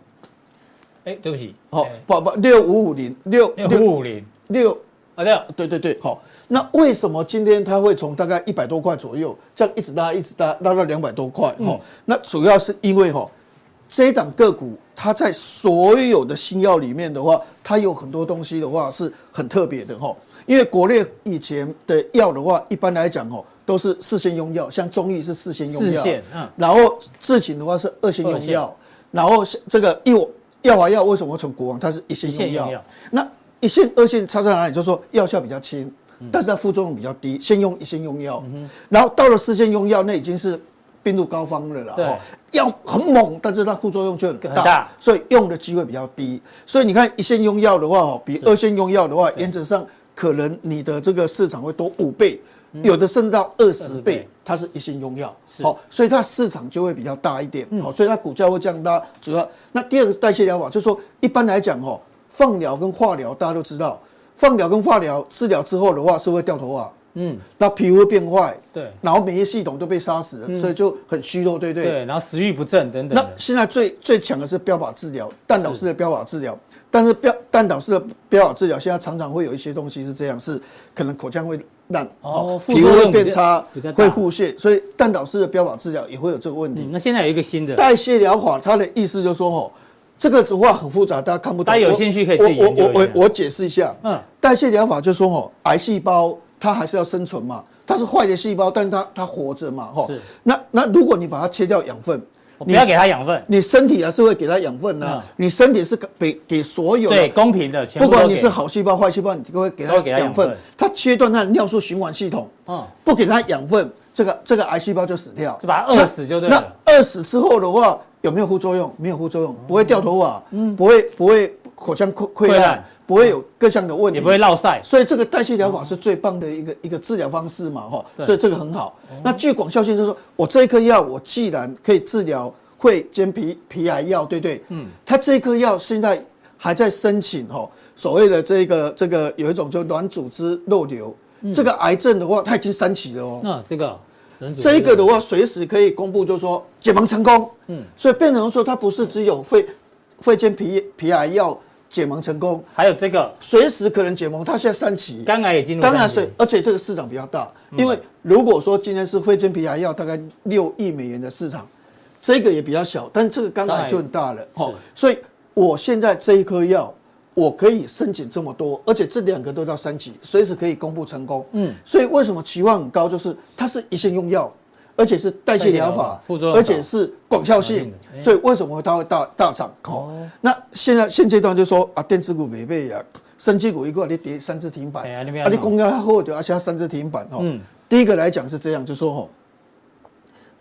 哎，对不起，好，不不，六五五零六六五五零六啊六，对对对，好。那为什么今天它会从大概一百多块左右，这样一直拉，一直拉，拉到两百多块？哦，那主要是因为哈。这一档个股，它在所有的新药里面的话，它有很多东西的话是很特别的哈。因为国内以前的药的话，一般来讲哦，都是四线用药，像中医是四线用药，嗯，然后智勤的话是二线用药，然后这个药药华药为什么会从国王，它是一线用药，那一线二线差在哪里？就是说药效比较轻，但是它副作用比较低，先用一线用药，然后到了四线用药，那已经是。病入膏肓了啦，对，药很猛，但是它副作用却很大，所以用的机会比较低。所以你看一线用药的话，哦，比二线用药的话，原则上可能你的这个市场会多五倍，有的甚至到二十倍，它是一线用药，好，所以它市场就会比较大一点，好，所以它股价会降大。主要那第二个代谢疗法，就是说一般来讲哦，放疗跟化疗大家都知道，放疗跟化疗治疗之后的话是会掉头发。嗯，那皮肤会变坏，对，然后免疫系统都被杀死了，所以就很虚弱，对不对？对，然后食欲不振等等。那现在最最强的是标靶治疗，蛋导式的标靶治疗，但是标蛋导式的标靶治疗现在常常会有一些东西是这样，是可能口腔会烂，哦，皮肤会变差，会腹泻，所以蛋导式的标靶治疗也会有这个问题。那现在有一个新的代谢疗法，它的意思就是说，哦，这个的话很复杂，大家看不懂。大家有兴趣可以。我我我我解释一下，嗯，代谢疗法就是说，哦，癌细胞它还是要生存嘛。它是坏的细胞，但是它它活着嘛，哈。是。那那如果你把它切掉养分，你不要给它养分，你身体还是会给它养分呢。你身体是给给所有对公平的，不管你是好细胞坏细胞，你都会给它养分。它切断它的尿素循环系统，嗯，不给它养分，这个这个癌细胞就死掉，就把它饿死就对了。那饿死之后的话，有没有副作用？没有副作用，不会掉头发，嗯，不会不会口腔溃溃烂。不会有各项的问题，也不会落晒，所以这个代谢疗法是最棒的一个一个治疗方式嘛，哈，所以这个很好。那具广效性就是说，我这一颗药，我既然可以治疗肺间皮皮癌药，对不对？嗯，它这颗药现在还在申请哈，所谓的这个这个有一种叫软组织肉瘤，这个癌症的话，它已经三期了哦。那这个，这一个的话，随时可以公布，就是说解盲成功。嗯，所以变成说，它不是只有肺肺间皮皮癌药。解盲成功，还有这个。随时可能解盲，它现在三期，肝癌也进入，当然是，而且这个市场比较大，因为如果说今天是肺间皮癌药，大概六亿美元的市场，这个也比较小，但是这个肝癌就很大了，好，所以我现在这一颗药，我可以申请这么多，而且这两个都到三期，随时可以公布成功，嗯，所以为什么期望很高，就是它是一线用药。而且是代谢疗法，而且是广效性，所以为什么它会大大涨？哦，那现在现阶段就说啊，电子股没被啊，生技股一个你跌三只停板，啊，你公开后就要加三只停板哦。嗯，第一个来讲是这样，就说哦，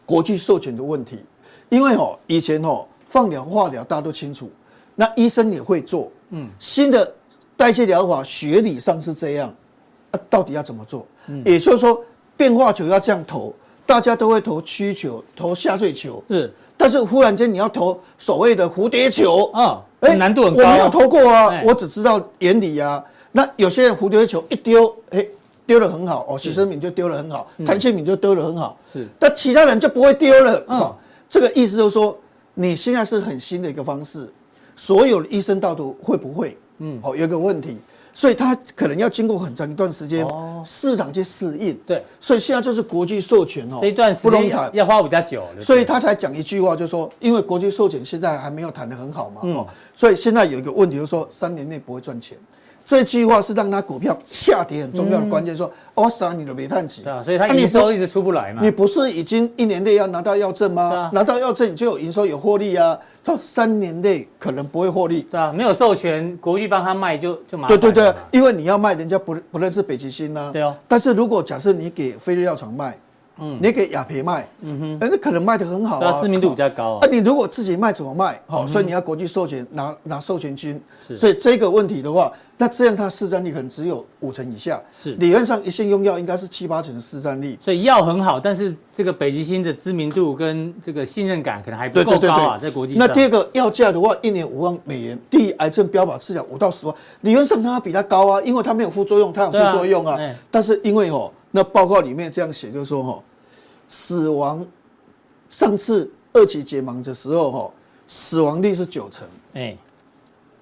国际授权的问题，因为哦以前哦放疗化疗大家都清楚，那医生也会做，嗯，新的代谢疗法学理上是这样，啊，到底要怎么做？嗯，也就是说变化球要这样投。大家都会投曲球，投下坠球，是。但是忽然间你要投所谓的蝴蝶球啊，哎，难度很高。我没有投过啊，我只知道原理啊。那有些人蝴蝶球一丢，哎，丢的很好哦，许生敏就丢的很好，谭宪敏就丢的很好，是。但其他人就不会丢了。嗯，这个意思就是说，你现在是很新的一个方式，所有的医生到底会不会？嗯，哦，有个问题。所以它可能要经过很长一段时间，市场去适应。对，所以现在就是国际授权哦，这一段时间要要花比较久。所以他才讲一句话，就是说，因为国际授权现在还没有谈得很好嘛，哦，所以现在有一个问题，就是说三年内不会赚钱。这句话是让他股票下跌很重要的关键。说哦杀你的煤炭企，对啊，所以他营收一直出不来嘛。你不是已经一年内要拿到药证吗？拿到药证你就有营收有获利啊。他三年内可能不会获利。对啊，没有授权国际帮他卖就就麻烦。对对对，因为你要卖，人家不不认识北极星呢。对哦。但是如果假设你给飞利药厂卖。嗯，你给雅培卖，嗯哼，那可能卖得很好啊，知名度比较高啊。啊，你如果自己卖怎么卖？好，所以你要国际授权，拿拿授权金。是，所以这个问题的话，那这样它市占率可能只有五成以下。是，理论上一线用药应该是七八成的市占率。所以药很好，但是这个北极星的知名度跟这个信任感可能还不够高啊，在国际上。那第二个药价的话，一年五万美元，第一癌症标靶治疗五到十万，理论上它比它高啊，因为它没有副作用，它有副作用啊。但是因为哦，那报告里面这样写，就是说哈。死亡，上次二期结盲的时候，哈，死亡率是九成，哎，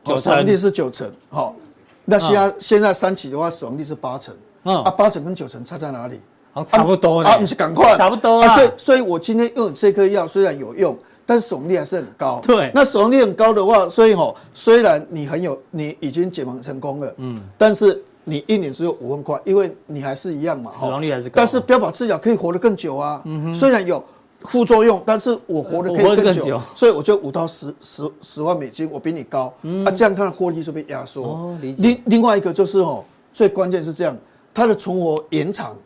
九成，死亡率是九成，好，那现在现在三期的话，死亡率是八成，嗯，啊，八成跟九成差在哪里？差不多啊，不是赶快，差不多啊，所以所以我今天用这颗药虽然有用，但死亡率还是很高，对，那死亡率很高的话，所以哈，虽然你很有，你已经解盲成功了，嗯，但是。你一年只有五万块，因为你还是一样嘛，死亡率还是高。但是标靶治疗可以活得更久啊，虽然有副作用，但是我活得可以更久，所以我就五到十十十万美金，我比你高，啊，这样它的获利就被压缩。哦。另另外一个就是哦，最关键是这样，它的存活延长，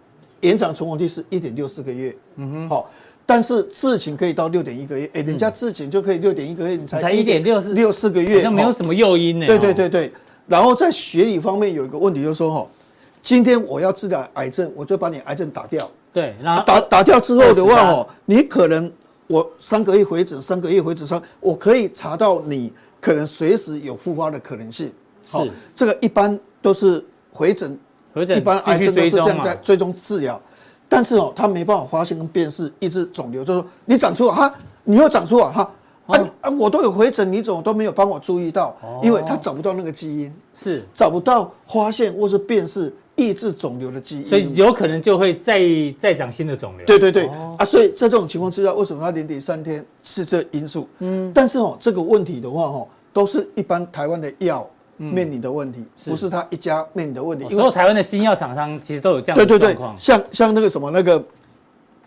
延长存活率是一点六四个月，嗯哼，好，但是自请可以到六点一个月，哎，人家自请就可以六点一个月，你才才一点六四六四个月，好像没有什么诱因呢。对对对对。然后在学理方面有一个问题，就是说哈，今天我要治疗癌症，我就把你癌症打掉。对，打打掉之后的话哦，你可能我三个月回诊，三个月回诊上，我可以查到你可能随时有复发的可能性。是，这个一般都是回诊，回诊一般癌症都是这样在追踪治疗。但是哦，他没办法发现跟辨识抑制肿瘤，就是说你长出来哈，你又长出来哈。啊啊！我都有回诊，你怎么都没有帮我注意到？因为他找不到那个基因，是找不到发现或是辨识抑制肿瘤的基因，所以有可能就会再再长新的肿瘤。对对对啊！所以在这种情况之下，为什么他连跌三天是这因素？嗯，但是哦，这个问题的话，哦，都是一般台湾的药面临的问题，不是他一家面临的问题。所有台湾的新药厂商其实都有这样的状况，像像那个什么那个。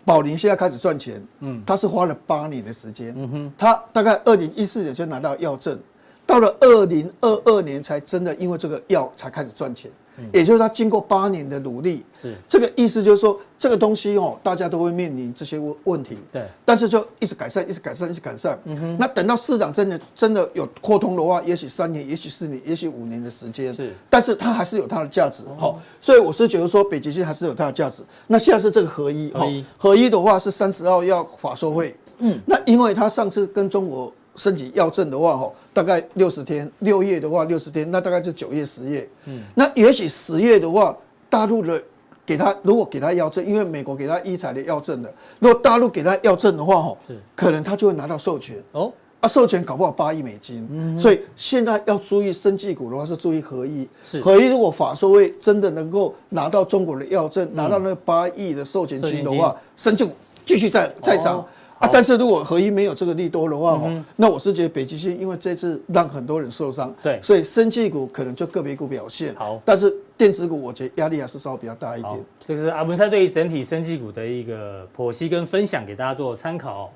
宝林现在开始赚钱，嗯，他是花了八年的时间，嗯哼，他大概二零一四年就拿到药证，到了二零二二年才真的因为这个药才开始赚钱。也就是他经过八年的努力，是。这个意思，就是说这个东西哦，大家都会面临这些问问题，对，但是就一直改善，一直改善，一直改善。嗯哼，那等到市场真的真的有扩通的话，也许三年，也许四年，也许五年的时间，是，但是它还是有它的价值，好，所以我是觉得说北极星还是有它的价值。那现在是这个合一，合一，合一的话是三十号要法说会，嗯，那因为他上次跟中国。申请药证的话，吼，大概六十天，六月的话六十天，那大概就九月、十月。嗯，那也许十月的话，大陆的给他，如果给他药证，因为美国给他医材的药证的，如果大陆给他药证的话，吼，是可能他就会拿到授权。哦，啊，授权搞不好八亿美金。嗯，所以现在要注意生技股的话，是注意合一。合一，如果法说会真的能够拿到中国的药证，拿到那八亿的授权金的话，生技股继续再再涨。啊，但是如果合一没有这个利多的话，嗯、那我是觉得北极星因为这次让很多人受伤，对，所以生技股可能就个别股表现好，但是电子股我觉得压力还是稍微比较大一点。这个是阿文山对于整体生技股的一个剖析跟分享，给大家做参考。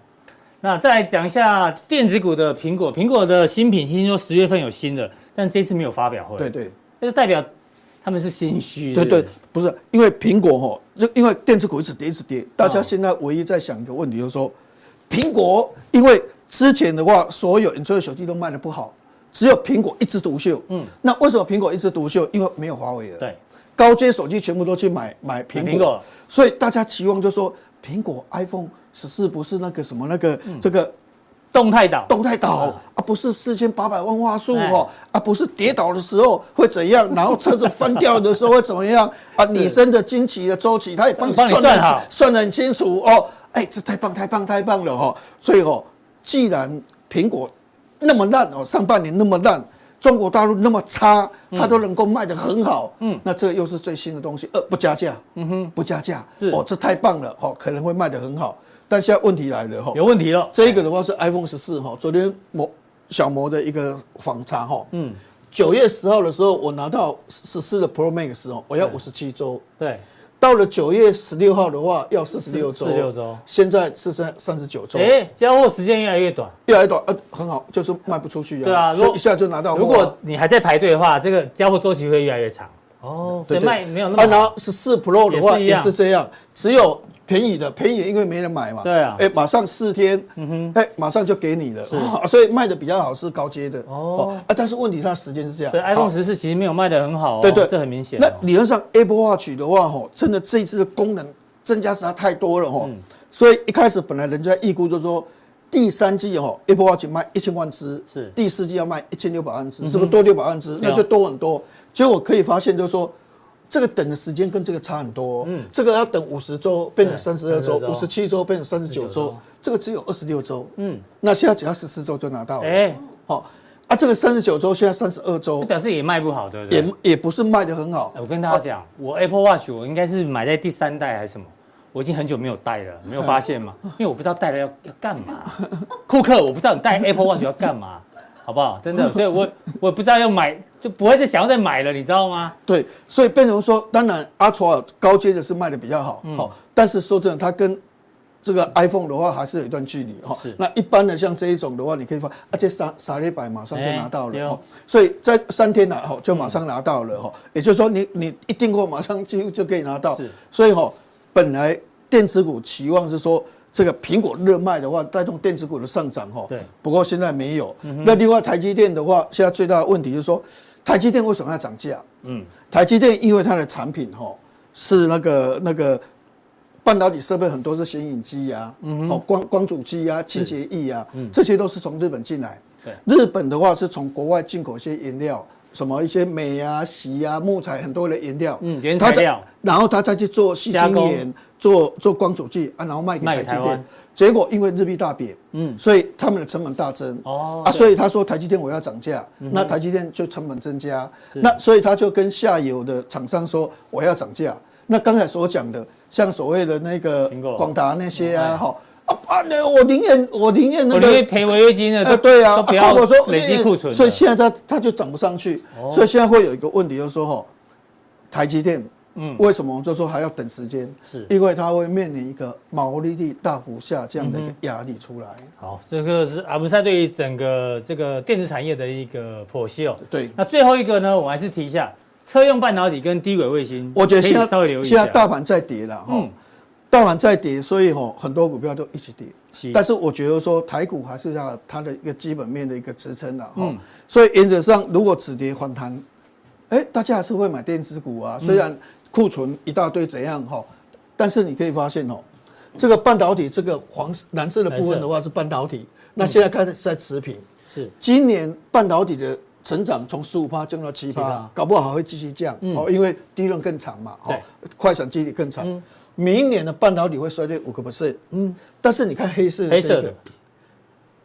那再来讲一下电子股的苹果，苹果的新品听说十月份有新的，但这次没有发表会，对对，那就代表他们是心虚。对对，不是因为苹果哈，就因为电子股一直跌一直跌，大家现在唯一在想一个问题就是说。苹果因为之前的话，所有所有手机都卖的不好，只有苹果一枝独秀。嗯，那为什么苹果一枝独秀？因为没有华为了。对，高阶手机全部都去买买苹果，所以大家期望就说，苹果 iPhone 十四不是那个什么那个这个动态岛，动态岛啊，不是四千八百万画素哦，啊，不是跌倒的时候会怎样，然后车子翻掉的时候会怎么样啊？你生的经期的周期，他也帮你算好，算得很清楚哦。哎，这太棒太棒太棒了哈！所以哦，既然苹果那么烂哦，上半年那么烂，中国大陆那么差，它都能够卖得很好，嗯，那这又是最新的东西，呃，不加价，嗯哼，不加价，是哦，这太棒了哦，可能会卖得很好。但现在问题来了哈，有问题了。这一个的话是 iPhone 十四哈，昨天摩小摩的一个访查哈，嗯，九月十号的时候，我拿到十四的 Pro Max 哦，我要五十七周。对。到了九月十六号的话，要四十六周。四十六周。现在是剩三十九周。哎，交货时间越来越短，越来越短，呃，很好，就是卖不出去啊。对啊，如果一下就拿到。如果你还在排队的话，这个交货周期会越来越长。哦，对，卖没有那么。啊，然后十四 Pro 的话也是这样，只有。便宜的，便宜的，因为没人买嘛。对啊。哎，马上四天，嗯哼，哎，马上就给你了。所以卖的比较好是高阶的。哦。啊，但是问题它时间是这样。所以 iPhone 十四其实没有卖的很好。对对，这很明显。那理论上 Apple Watch 的话，吼，真的这一次的功能增加实在太多了，吼。所以一开始本来人家预估就是说，第三季吼 Apple Watch 卖一千万只，是。第四季要卖一千六百万只，是不是多六百万只？那就多很多。结果可以发现就是说。这个等的时间跟这个差很多，嗯，这个要等五十周变成三十二周，五十七周变成三十九周，这个只有二十六周，嗯，那现在只要十四周就拿到了，哎，好，啊，这个三十九周现在三十二周，表示也卖不好，对不对？也也不是卖的很好。我跟大家讲，我 Apple Watch 我应该是买在第三代还是什么？我已经很久没有戴了，没有发现嘛？因为我不知道戴了要要干嘛。库克，我不知道你戴 Apple Watch 要干嘛。好不好？真的，所以我 我不知道要买，就不会再想要再买了，你知道吗？对，所以变成说，当然 Ultra 高阶的是卖的比较好，好、嗯，但是说真的，它跟这个 iPhone 的话还是有一段距离哈。是。那一般的像这一种的话，你可以发，而且傻傻礼拜马上就拿到了，欸、所以在三天来哈就马上拿到了哈，嗯、也就是说你你一订货马上几乎就可以拿到。是。所以哈，本来电子股期望是说。这个苹果热卖的话，带动电子股的上涨哈。对。不过现在没有。嗯、那另外台积电的话，现在最大的问题就是说，台积电为什么要涨价？嗯。台积电因为它的产品哈是那个那个半导体设备很多是显影机呀，嗯哼，光光阻机呀、清洁液呀，嗯，这些都是从日本进来。对。日本的话是从国外进口一些原料，什么一些镁啊、锡啊、木材很多的原料。嗯，原材料。然后他再去做细晶圆。做做光阻剂啊，然后卖给台积电，结果因为日币大贬，嗯，所以他们的成本大增，哦，啊，所以他说台积电我要涨价，那台积电就成本增加，那所以他就跟下游的厂商说我要涨价。那刚才所讲的，像所谓的那个广达那些啊，哈啊啊，那我宁愿我宁愿那个赔违约金的，呃，对啊，不要说累积库存，所以现在它它就涨不上去，所以现在会有一个问题，就是说哈，台积电。嗯，为什么我们就说还要等时间？是因为它会面临一个毛利率大幅下降的一个压力出来。好，这个是阿文赛对于整个这个电子产业的一个剖析哦。对，那最后一个呢，我还是提一下车用半导体跟低轨卫星。我觉得现在稍微留意一下，现在大盘在跌了哈，嗯、大盘在跌，所以哈很多股票都一起跌。是但是我觉得说台股还是要它的一个基本面的一个支撑的哈。嗯、所以原则上如果止跌反弹，哎，大家还是会买电子股啊，虽然。库存一大堆怎样哈？但是你可以发现哦，这个半导体这个黄蓝色的部分的话是半导体，那现在开始在持平。是。今年半导体的成长从十五趴降到七趴，搞不好还会继续降哦，因为利润更长嘛，哦，快闪基底更长。明年的半导体会衰退五个 percent，嗯，但是你看黑色黑色的，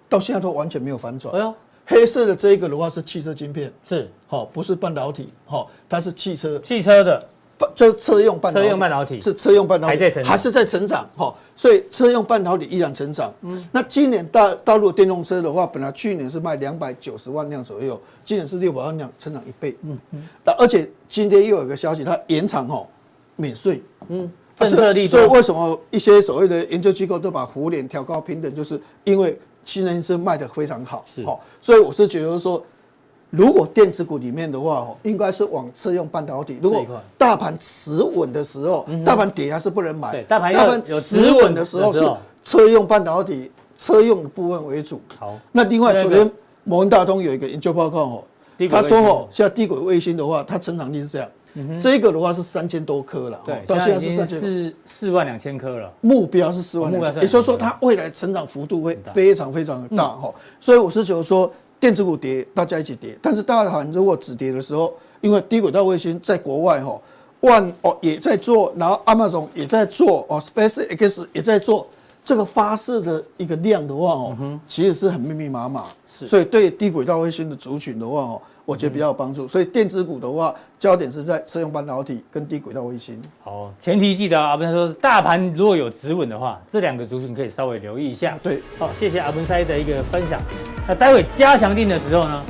到现在都完全没有反转。哎呦，黑色的这一个的话是汽车晶片，是。好，不是半导体，好，它是汽车。汽车的。就车用半导体，车用半导体是车用半导体还在成，还是在成长哈，所以车用半导体依然成长。嗯，那今年大大陆电动车的话，本来去年是卖两百九十万辆左右，今年是六百万辆，成长一倍。嗯嗯，那而且今天又有一个消息，它延长哈免税。嗯，政策利多。所以为什么一些所谓的研究机构都把胡联调高平等，就是因为新能源车卖得非常好。是，好，所以我是觉得说。如果电子股里面的话，哦，应该是往车用半导体。如果大盘持稳的时候，大盘跌还是不能买。大盘持稳的时候是车用半导体，车用的部分为主。好，那另外昨天摩根大通有一个研究报告哦，他说哦，现在低轨卫星的话，它成长率是这样，这个的话是三千多颗了，对，到现在是三千。是四万两千颗了，目标是四万两千，也就是说它未来成长幅度会非常非常的大哈，所以我是觉得说。电子股跌，大家一起跌。但是大盘如果止跌的时候，因为低轨道卫星在国外哈，万哦也在做，然后 Amazon 也在做哦，SpaceX 也在做，这个发射的一个量的话哦，其实是很密密麻麻。是，所以对低轨道卫星的族群的话哦。我觉得比较有帮助，所以电子股的话，焦点是在车用半导体跟低轨道卫星。好，前提记得阿文说，大盘如果有止稳的话，这两个族群可以稍微留意一下。对，好，谢谢阿文塞的一个分享。那待会加强定的时候呢？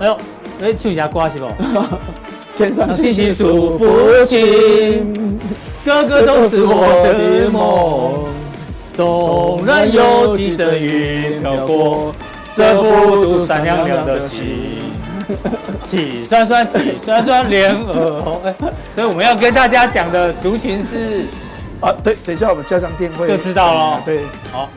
哎呦，哎，唱一下刮是不？天上星星数不清，个个都是我的梦。纵然有几阵云飘过，遮不住闪亮亮的星。喜酸酸，喜酸酸，脸儿红。哎，所以我们要跟大家讲的族群是啊，对，等一下我们加上电会就知道了。对，好。